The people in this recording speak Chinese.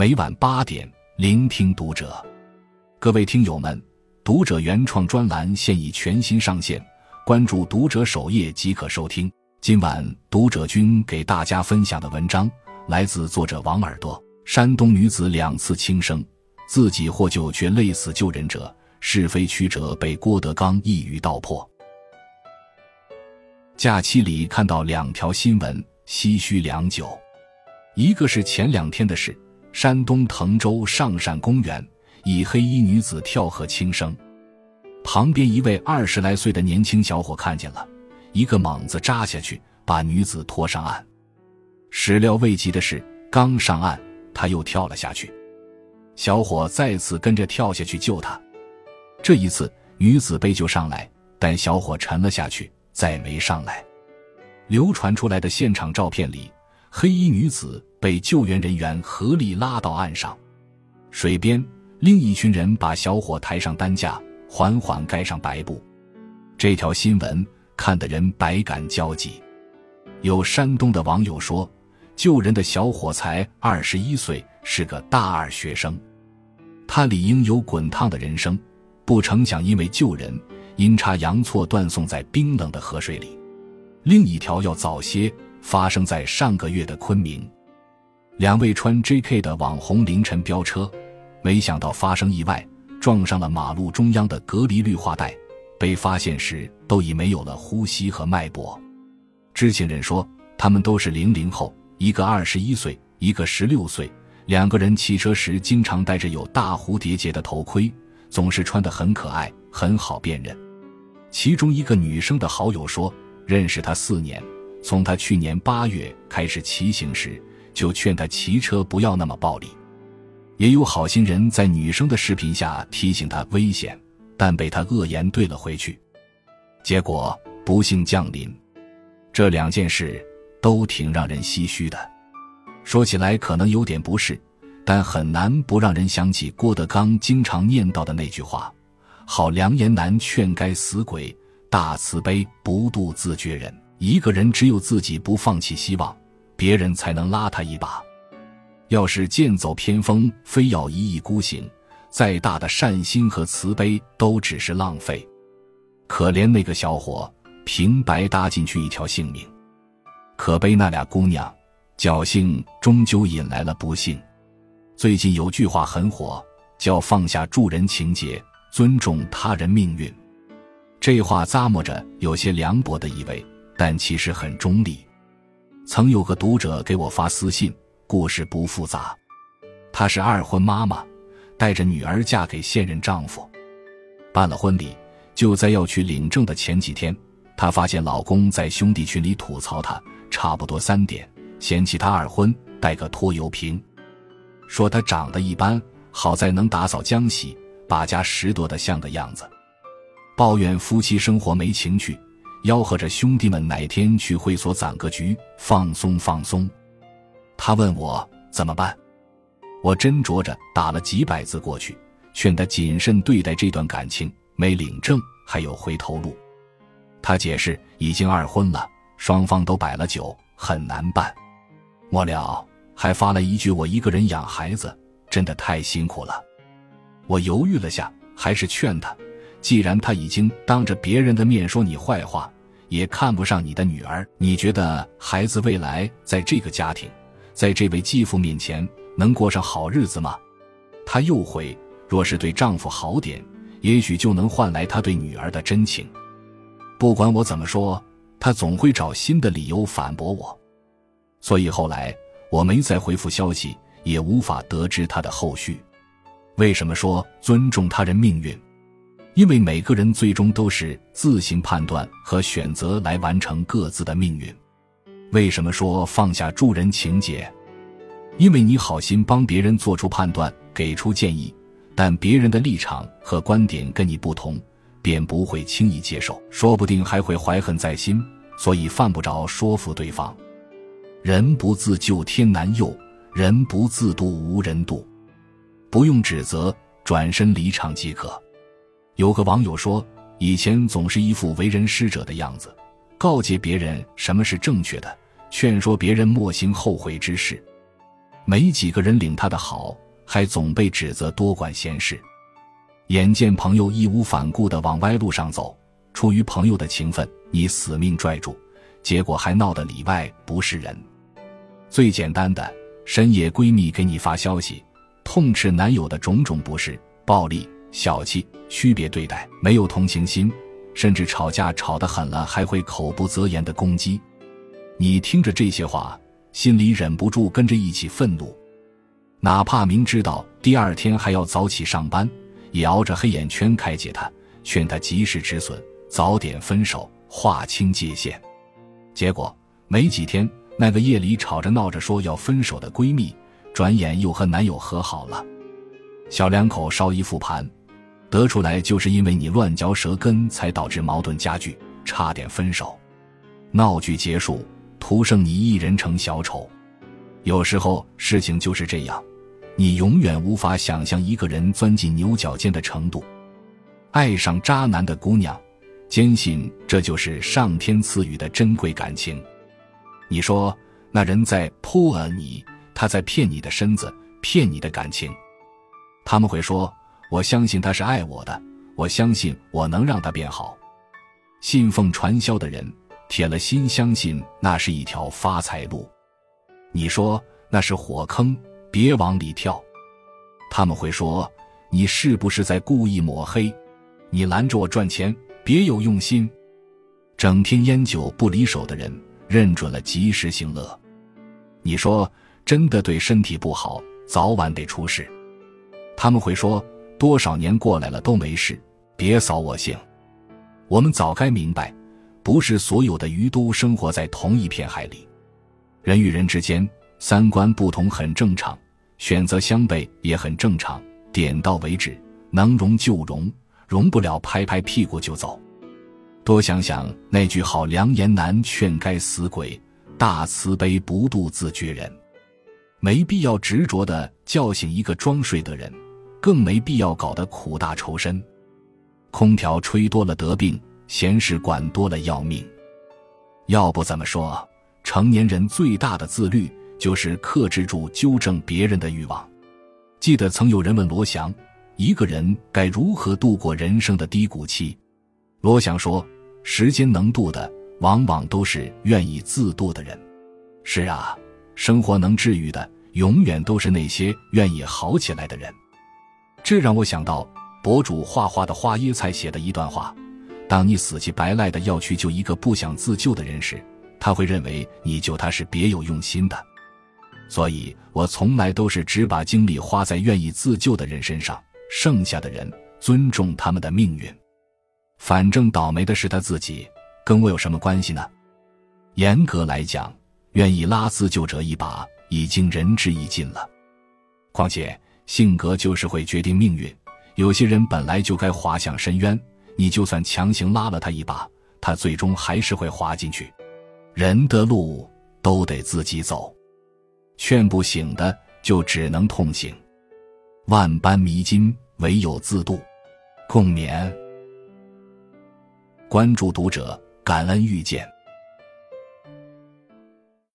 每晚八点，聆听读者。各位听友们，读者原创专栏现已全新上线，关注读者首页即可收听。今晚读者君给大家分享的文章来自作者王耳朵。山东女子两次轻生，自己获救却累死救人者，是非曲折被郭德纲一语道破。假期里看到两条新闻，唏嘘良久。一个是前两天的事，山东滕州上善公园，一黑衣女子跳河轻生，旁边一位二十来岁的年轻小伙看见了，一个猛子扎下去，把女子拖上岸。始料未及的是，刚上岸，他又跳了下去，小伙再次跟着跳下去救他。这一次，女子被救上来，但小伙沉了下去。再没上来。流传出来的现场照片里，黑衣女子被救援人员合力拉到岸上，水边另一群人把小伙抬上担架，缓缓盖上白布。这条新闻看得人百感交集。有山东的网友说，救人的小伙才二十一岁，是个大二学生，他理应有滚烫的人生，不成想因为救人。阴差阳错断送在冰冷的河水里，另一条要早些，发生在上个月的昆明。两位穿 J.K. 的网红凌晨飙车，没想到发生意外，撞上了马路中央的隔离绿化带。被发现时都已没有了呼吸和脉搏。知情人说，他们都是零零后，一个二十一岁，一个十六岁。两个人骑车时经常戴着有大蝴蝶结的头盔，总是穿得很可爱，很好辨认。其中一个女生的好友说：“认识他四年，从他去年八月开始骑行时，就劝他骑车不要那么暴力。也有好心人在女生的视频下提醒他危险，但被他恶言怼了回去。结果不幸降临。这两件事都挺让人唏嘘的。说起来可能有点不适，但很难不让人想起郭德纲经常念叨的那句话。”好良言难劝该死鬼，大慈悲不渡自绝人。一个人只有自己不放弃希望，别人才能拉他一把。要是剑走偏锋，非要一意孤行，再大的善心和慈悲都只是浪费。可怜那个小伙，平白搭进去一条性命；可悲那俩姑娘，侥幸终究引来了不幸。最近有句话很火，叫放下助人情节。尊重他人命运，这话咂摸着有些凉薄的意味，但其实很中立。曾有个读者给我发私信，故事不复杂。她是二婚妈妈，带着女儿嫁给现任丈夫，办了婚礼，就在要去领证的前几天，她发现老公在兄弟群里吐槽她，差不多三点，嫌弃她二婚带个拖油瓶，说她长得一般，好在能打扫浆洗。把家拾掇的像个样子，抱怨夫妻生活没情趣，吆喝着兄弟们哪天去会所攒个局放松放松。他问我怎么办，我斟酌着打了几百字过去，劝他谨慎对待这段感情，没领证还有回头路。他解释已经二婚了，双方都摆了酒，很难办。末了还发了一句：“我一个人养孩子，真的太辛苦了。”我犹豫了下，还是劝他：既然他已经当着别人的面说你坏话，也看不上你的女儿，你觉得孩子未来在这个家庭，在这位继父面前能过上好日子吗？他又回：若是对丈夫好点，也许就能换来他对女儿的真情。不管我怎么说，他总会找新的理由反驳我，所以后来我没再回复消息，也无法得知他的后续。为什么说尊重他人命运？因为每个人最终都是自行判断和选择来完成各自的命运。为什么说放下助人情节？因为你好心帮别人做出判断，给出建议，但别人的立场和观点跟你不同，便不会轻易接受，说不定还会怀恨在心，所以犯不着说服对方。人不自救天难佑，人不自渡无人渡。不用指责，转身离场即可。有个网友说，以前总是一副为人师者的样子，告诫别人什么是正确的，劝说别人莫行后悔之事。没几个人领他的好，还总被指责多管闲事。眼见朋友义无反顾地往歪路上走，出于朋友的情分，你死命拽住，结果还闹得里外不是人。最简单的，深夜闺蜜给你发消息，痛斥男友的种种不是、暴力、小气、区别对待，没有同情心，甚至吵架吵得狠了，还会口不择言的攻击。你听着这些话，心里忍不住跟着一起愤怒，哪怕明知道第二天还要早起上班。也熬着黑眼圈开解他，劝他及时止损，早点分手，划清界限。结果没几天，那个夜里吵着闹着说要分手的闺蜜，转眼又和男友和好了。小两口稍一复盘，得出来就是因为你乱嚼舌根，才导致矛盾加剧，差点分手。闹剧结束，徒剩你一人成小丑。有时候事情就是这样。你永远无法想象一个人钻进牛角尖的程度，爱上渣男的姑娘，坚信这就是上天赐予的珍贵感情。你说那人在扑啊你，他在骗你的身子，骗你的感情。他们会说：“我相信他是爱我的，我相信我能让他变好。”信奉传销的人铁了心相信那是一条发财路。你说那是火坑。别往里跳，他们会说你是不是在故意抹黑？你拦着我赚钱，别有用心。整天烟酒不离手的人，认准了及时行乐。你说真的对身体不好，早晚得出事。他们会说多少年过来了都没事，别扫我兴。我们早该明白，不是所有的鱼都生活在同一片海里，人与人之间。三观不同很正常，选择相悖也很正常。点到为止，能容就容，容不了拍拍屁股就走。多想想那句好良言难劝该死鬼，大慈悲不渡自绝人。没必要执着的叫醒一个装睡的人，更没必要搞得苦大仇深。空调吹多了得病，闲事管多了要命。要不怎么说，成年人最大的自律。就是克制住纠正别人的欲望。记得曾有人问罗翔，一个人该如何度过人生的低谷期？罗翔说：“时间能渡的，往往都是愿意自渡的人。”是啊，生活能治愈的，永远都是那些愿意好起来的人。这让我想到博主画画的花椰菜写的一段话：当你死乞白赖的要去救一个不想自救的人时，他会认为你救他是别有用心的。所以我从来都是只把精力花在愿意自救的人身上，剩下的人尊重他们的命运，反正倒霉的是他自己，跟我有什么关系呢？严格来讲，愿意拉自救者一把已经仁至义尽了。况且性格就是会决定命运，有些人本来就该滑向深渊，你就算强行拉了他一把，他最终还是会滑进去。人的路都得自己走。劝不醒的，就只能痛醒。万般迷津，唯有自渡。共勉。关注读者，感恩遇见。